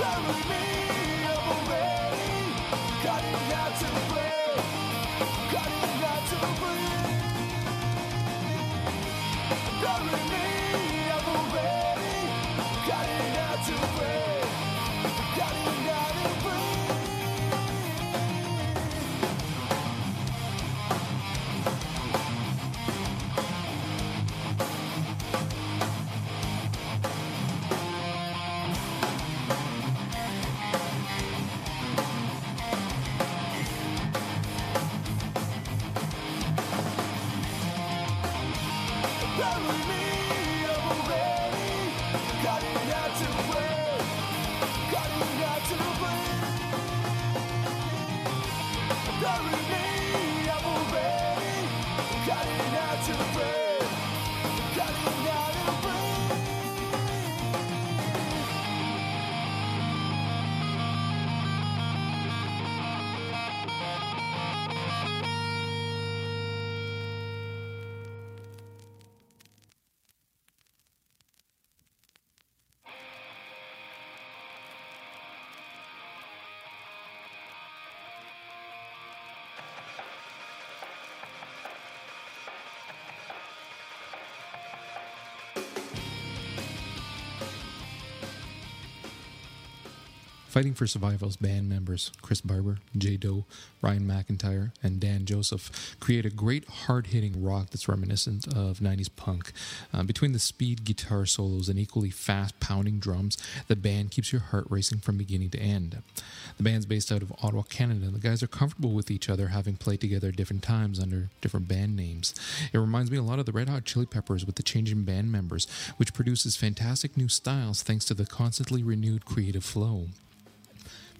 Bury me, Fighting for Survival's band members Chris Barber, Jay Doe, Ryan McIntyre, and Dan Joseph create a great hard hitting rock that's reminiscent of 90s punk. Uh, between the speed guitar solos and equally fast pounding drums, the band keeps your heart racing from beginning to end. The band's based out of Ottawa, Canada, and the guys are comfortable with each other, having played together at different times under different band names. It reminds me a lot of the Red Hot Chili Peppers with the change in band members, which produces fantastic new styles thanks to the constantly renewed creative flow.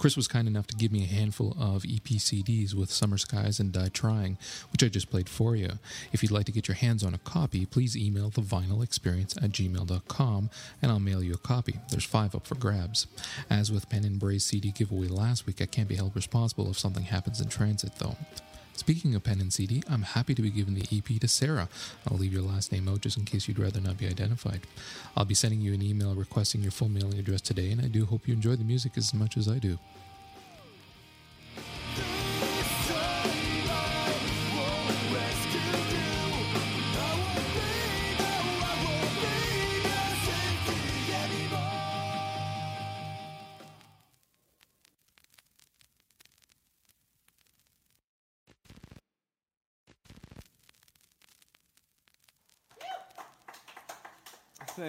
Chris was kind enough to give me a handful of EP CDs with Summer Skies and Die Trying, which I just played for you. If you'd like to get your hands on a copy, please email the vinyl experience at gmail.com and I'll mail you a copy. There's five up for grabs. As with Pen and Bray's CD giveaway last week, I can't be held responsible if something happens in transit though. Speaking of pen and CD, I'm happy to be giving the EP to Sarah. I'll leave your last name out just in case you'd rather not be identified. I'll be sending you an email requesting your full mailing address today, and I do hope you enjoy the music as much as I do.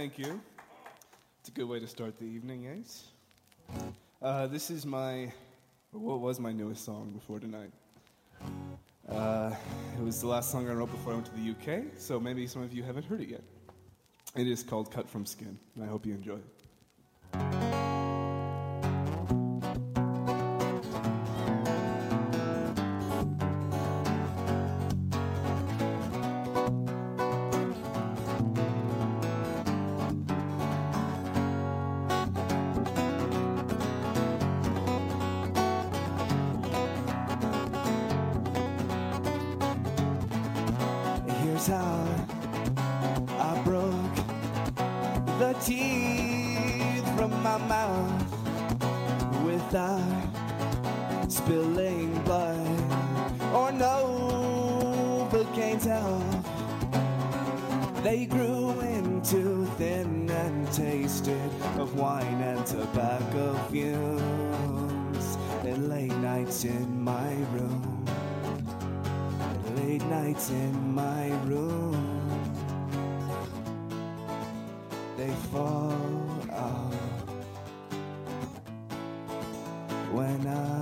Thank you. It's a good way to start the evening, Ace. Uh, this is my, what was my newest song before tonight? Uh, it was the last song I wrote before I went to the UK, so maybe some of you haven't heard it yet. It is called Cut from Skin, and I hope you enjoy it. Tobacco fumes and late nights in my room late nights in my room. They fall out when I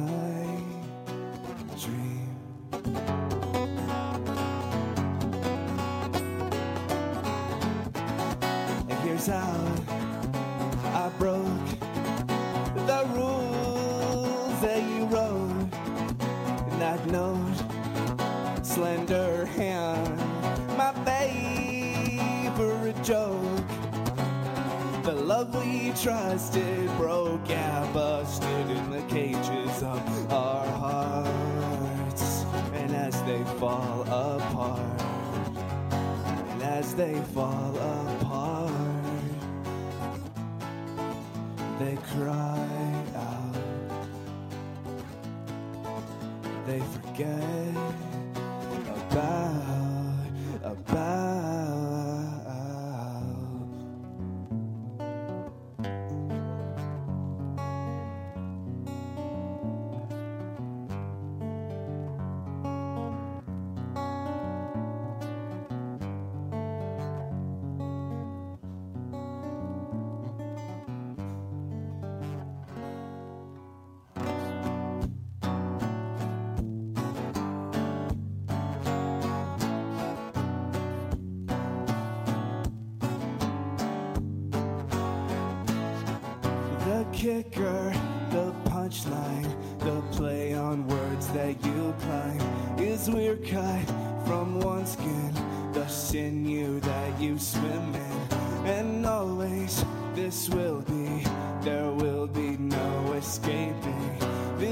They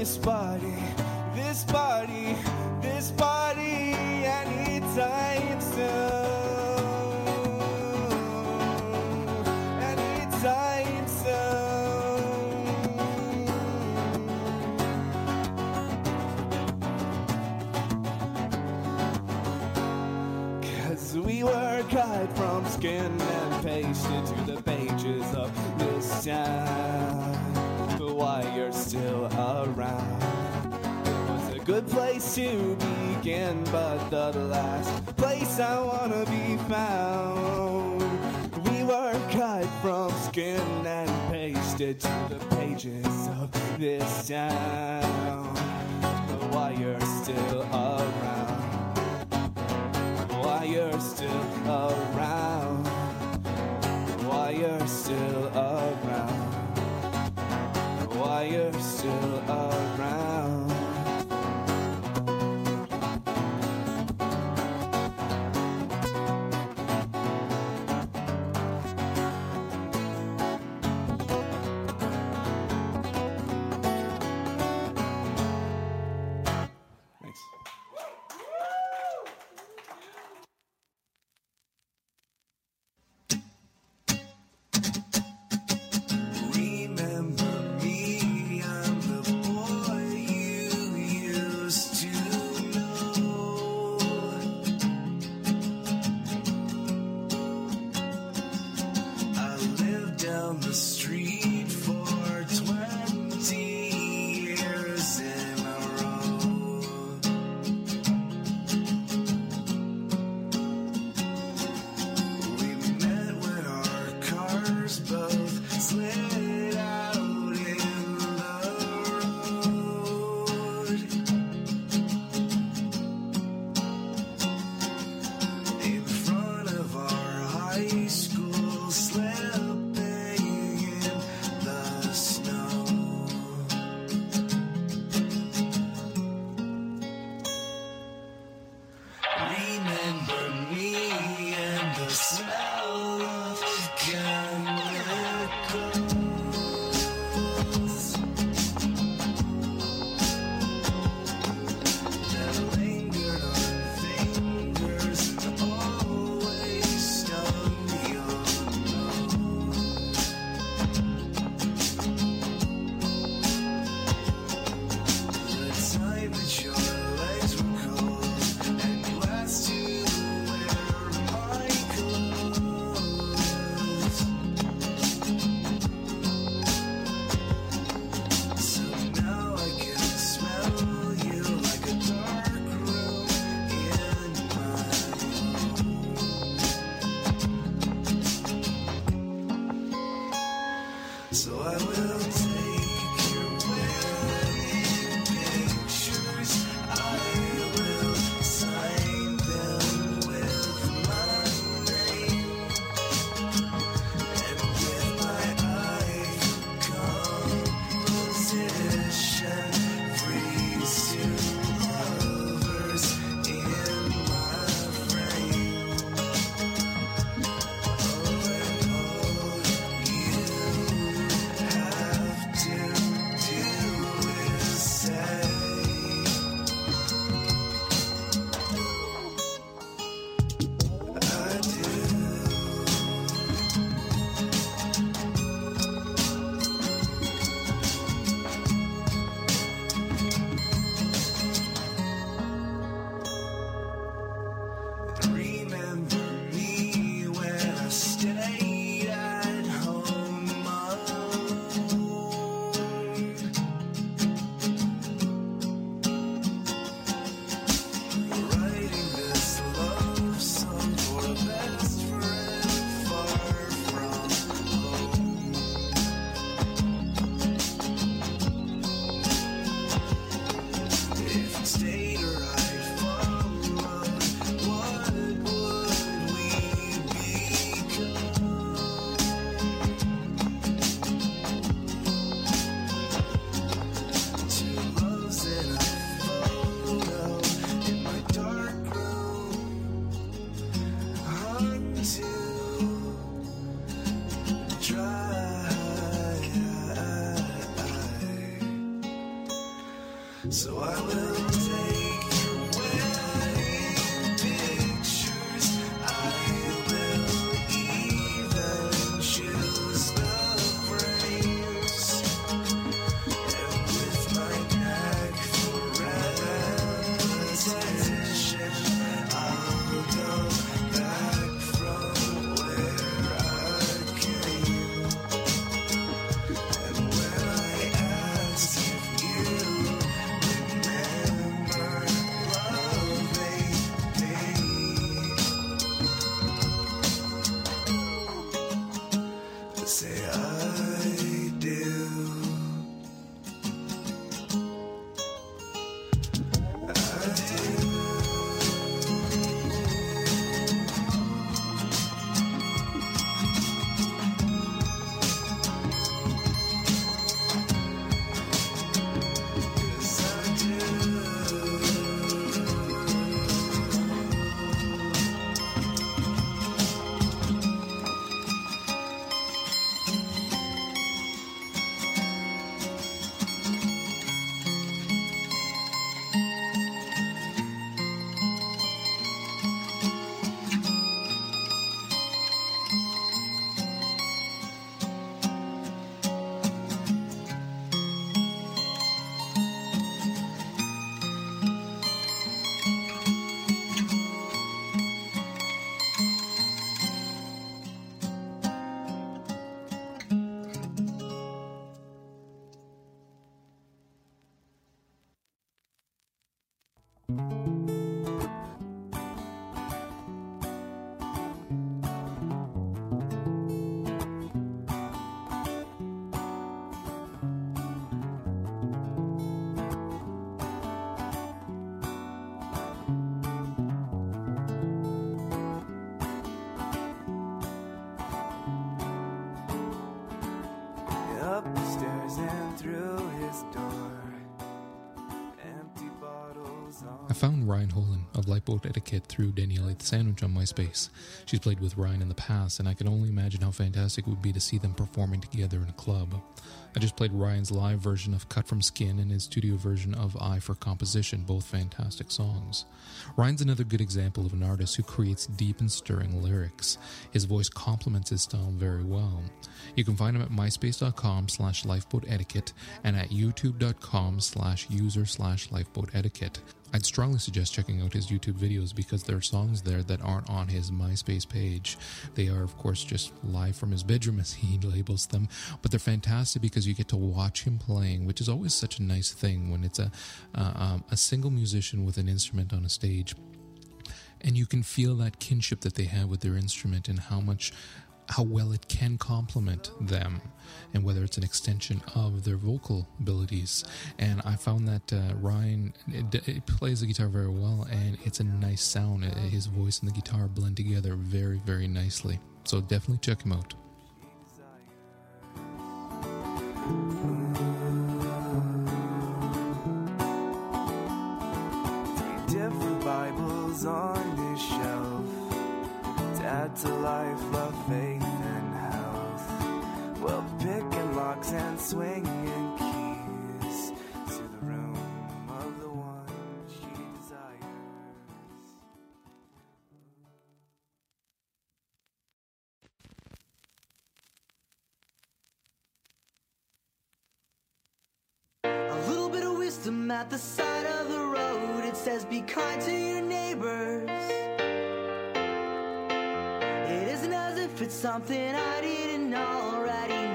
this body, this body, this body anytime soon. Anytime soon. Cause we were cut from skin and pasted to the pages of this town. good place to begin, but the last place I wanna be found. We were cut from skin and pasted to the pages of this town. While you're still around, while you're still around, while you're still around, while you're still around. So I will through found Ryan Holen of Lifeboat Etiquette through Danielle the Sandwich on MySpace. She's played with Ryan in the past, and I can only imagine how fantastic it would be to see them performing together in a club. I just played Ryan's live version of Cut from Skin and his studio version of Eye for Composition, both fantastic songs. Ryan's another good example of an artist who creates deep and stirring lyrics. His voice complements his style very well. You can find him at myspace.com slash lifeboatetiquette and at youtube.com slash user slash lifeboatetiquette. I'd strongly suggest checking out his YouTube videos because there are songs there that aren't on his MySpace page. They are, of course, just live from his bedroom as he labels them, but they're fantastic because you get to watch him playing, which is always such a nice thing when it's a uh, um, a single musician with an instrument on a stage and you can feel that kinship that they have with their instrument and how much how well it can complement them and whether it's an extension of their vocal abilities. And i found that uh, ryan it, it plays the guitar very well and it's a nice sound. Uh, his voice and the guitar blend together very very nicely. So definitely check him out. Different Bibles. Dad to life, love, faith, and health. Well, picking locks and swinging keys to the room of the one she desires. A little bit of wisdom at the side of the road. It says, Be kind to your neighbors. If it's something I didn't already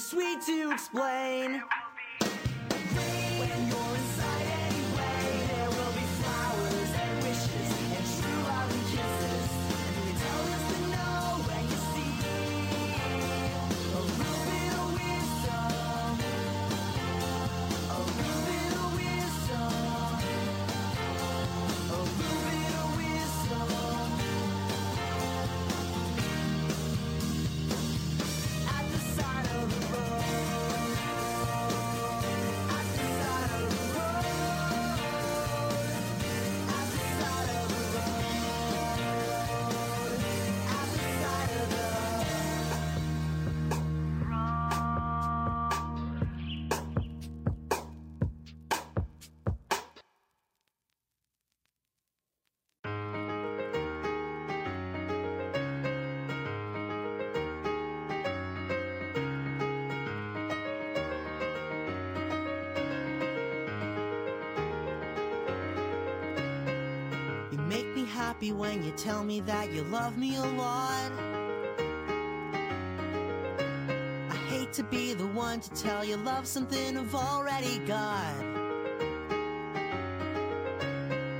sweet to happy when you tell me that you love me a lot. I hate to be the one to tell you love something I've already got.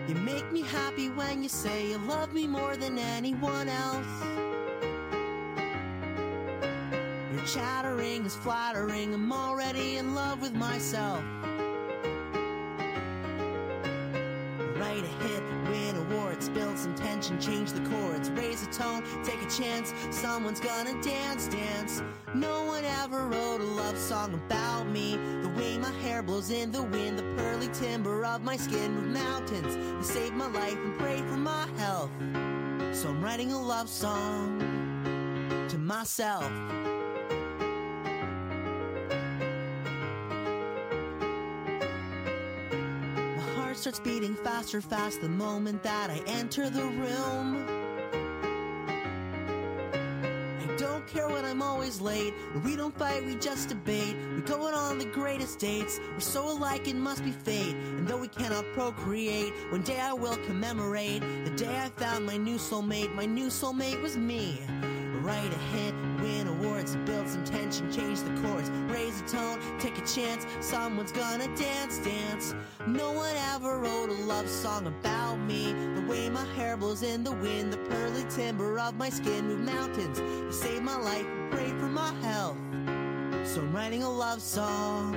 You make me happy when you say you love me more than anyone else. Your chattering is flattering, I'm already in love with myself. Change the chords, raise the tone, take a chance. Someone's gonna dance, dance. No one ever wrote a love song about me. The way my hair blows in the wind, the pearly timber of my skin move mountains. They save my life and pray for my health. So I'm writing a love song to myself. Starts beating faster, fast the moment that I enter the room. I don't care when I'm always late. We don't fight, we just debate. We're going on the greatest dates. We're so alike, it must be fate. And though we cannot procreate, one day I will commemorate the day I found my new soulmate. My new soulmate was me. Write a hit, win awards, build some tension, change the chords, raise a tone, take a chance. Someone's gonna dance, dance. No one ever wrote a love song about me. The way my hair blows in the wind, the pearly timber of my skin move mountains. You save my life, pray for my health. So I'm writing a love song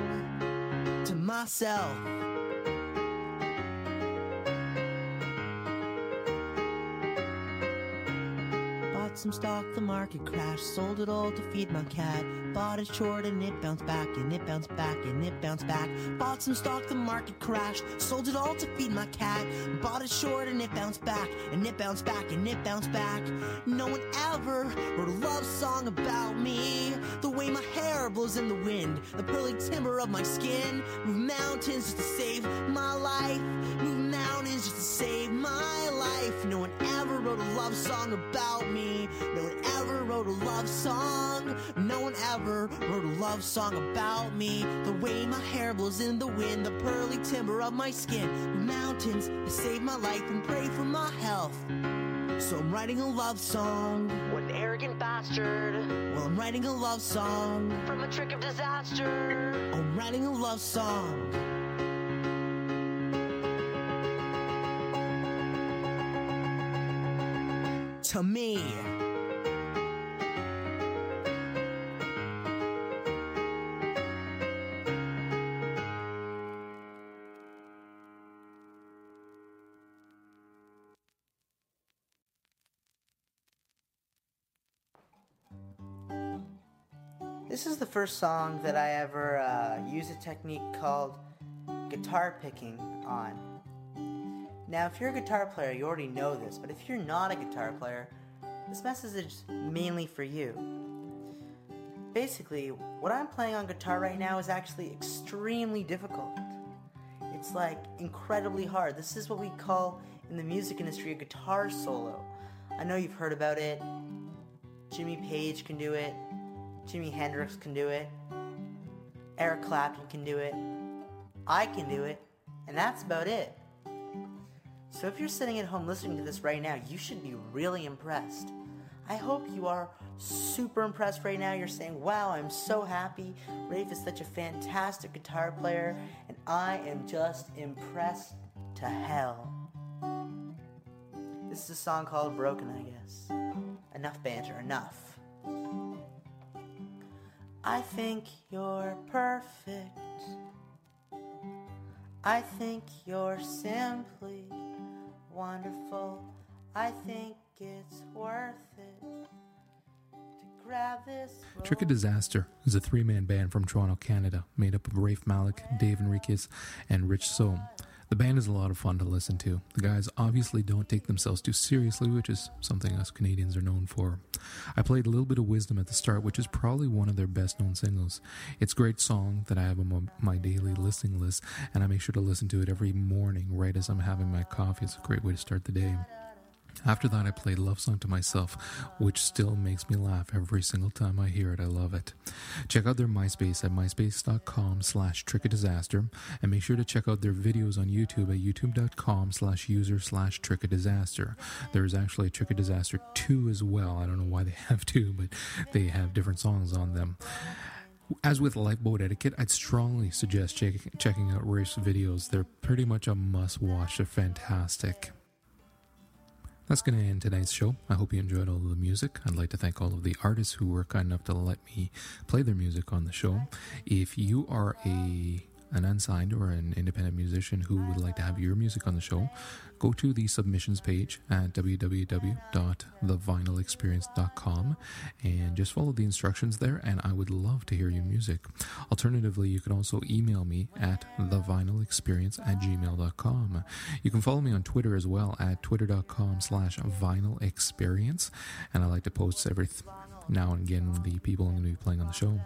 to myself. Some stock, the market crashed. Sold it all to feed my cat. Bought it short and it bounced back, and it bounced back, and it bounced back. Bought some stock, the market crashed. Sold it all to feed my cat. Bought it short and it bounced back, and it bounced back, and it bounced back. No one ever wrote a love song about me. The way my hair blows in the wind, the pearly timber of my skin. Move mountains just to save my life. Move mountains just to save my life. No one wrote a love song about me. No one ever wrote a love song. No one ever wrote a love song about me. The way my hair blows in the wind, the pearly timber of my skin. Mountains to save my life and pray for my health. So I'm writing a love song. What an arrogant bastard. Well, I'm writing a love song. From a trick of disaster. I'm writing a love song. To me. This is the first song that I ever uh, used a technique called guitar picking on. Now, if you're a guitar player, you already know this, but if you're not a guitar player, this message is mainly for you. Basically, what I'm playing on guitar right now is actually extremely difficult. It's like incredibly hard. This is what we call in the music industry a guitar solo. I know you've heard about it. Jimmy Page can do it. Jimi Hendrix can do it. Eric Clapton can do it. I can do it. And that's about it. So if you're sitting at home listening to this right now, you should be really impressed. I hope you are super impressed right now. You're saying, wow, I'm so happy. Rafe is such a fantastic guitar player, and I am just impressed to hell. This is a song called Broken, I guess. Enough banter, enough. I think you're perfect. I think you're simply wonderful. I think it's worth it. Trick of Disaster is a three man band from Toronto, Canada, made up of Rafe Malik, Dave Enriquez, and Rich Sohm. The band is a lot of fun to listen to. The guys obviously don't take themselves too seriously, which is something us Canadians are known for. I played a little bit of Wisdom at the start, which is probably one of their best known singles. It's a great song that I have on my daily listening list, and I make sure to listen to it every morning right as I'm having my coffee. It's a great way to start the day. After that, I played Love Song to Myself, which still makes me laugh every single time I hear it. I love it. Check out their MySpace at myspace.com slash trickadisaster, and make sure to check out their videos on YouTube at youtube.com slash user slash trickadisaster. There is actually a Trickadisaster 2 as well. I don't know why they have two, but they have different songs on them. As with lifeboat etiquette, I'd strongly suggest check, checking out Rafe's videos. They're pretty much a must watch. They're fantastic. That's going to end tonight's show. I hope you enjoyed all of the music. I'd like to thank all of the artists who were kind enough to let me play their music on the show. If you are a an unsigned or an independent musician who would like to have your music on the show, go to the submissions page at www.thevinylexperience.com and just follow the instructions there and I would love to hear your music. Alternatively, you can also email me at thevinylexperience at gmail.com. You can follow me on Twitter as well at twitter.com slash vinylexperience and I like to post every th- now and again the people I'm going to be playing on the show.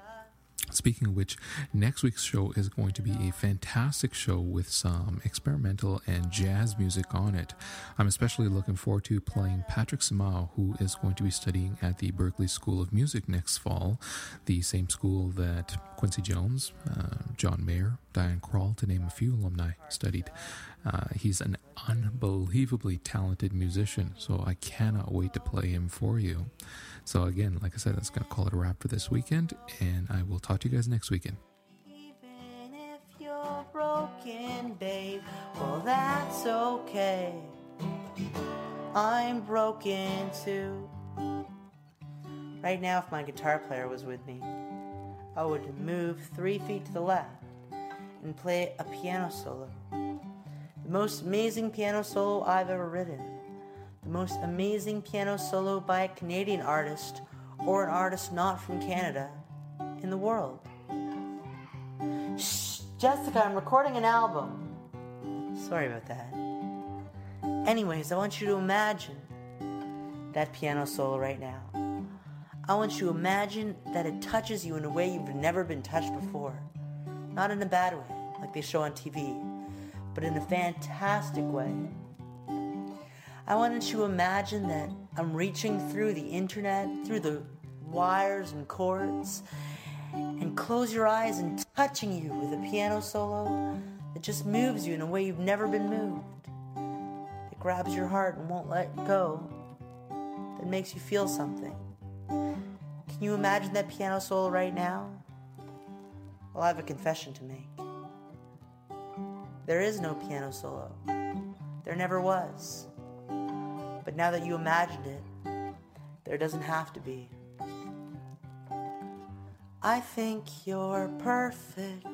Speaking of which, next week's show is going to be a fantastic show with some experimental and jazz music on it. I'm especially looking forward to playing Patrick Samau, who is going to be studying at the Berklee School of Music next fall, the same school that Quincy Jones, uh, John Mayer, Diana Krall, to name a few alumni, studied. Uh, he's an unbelievably talented musician, so I cannot wait to play him for you. So, again, like I said, that's going to call it a wrap for this weekend, and I will talk to you guys next weekend. Even if you're broken, babe, well, that's okay. I'm broken too. Right now, if my guitar player was with me, I would move three feet to the left and play a piano solo. The most amazing piano solo I've ever written. The most amazing piano solo by a Canadian artist or an artist not from Canada in the world. Shh, Jessica, I'm recording an album. Sorry about that. Anyways, I want you to imagine that piano solo right now. I want you to imagine that it touches you in a way you've never been touched before. Not in a bad way, like they show on TV, but in a fantastic way. I wanted you to imagine that I'm reaching through the internet, through the wires and cords, and close your eyes and touching you with a piano solo that just moves you in a way you've never been moved. It grabs your heart and won't let go, that makes you feel something. Can you imagine that piano solo right now? Well, I have a confession to make. There is no piano solo. There never was. But now that you imagined it, there doesn't have to be. I think you're perfect.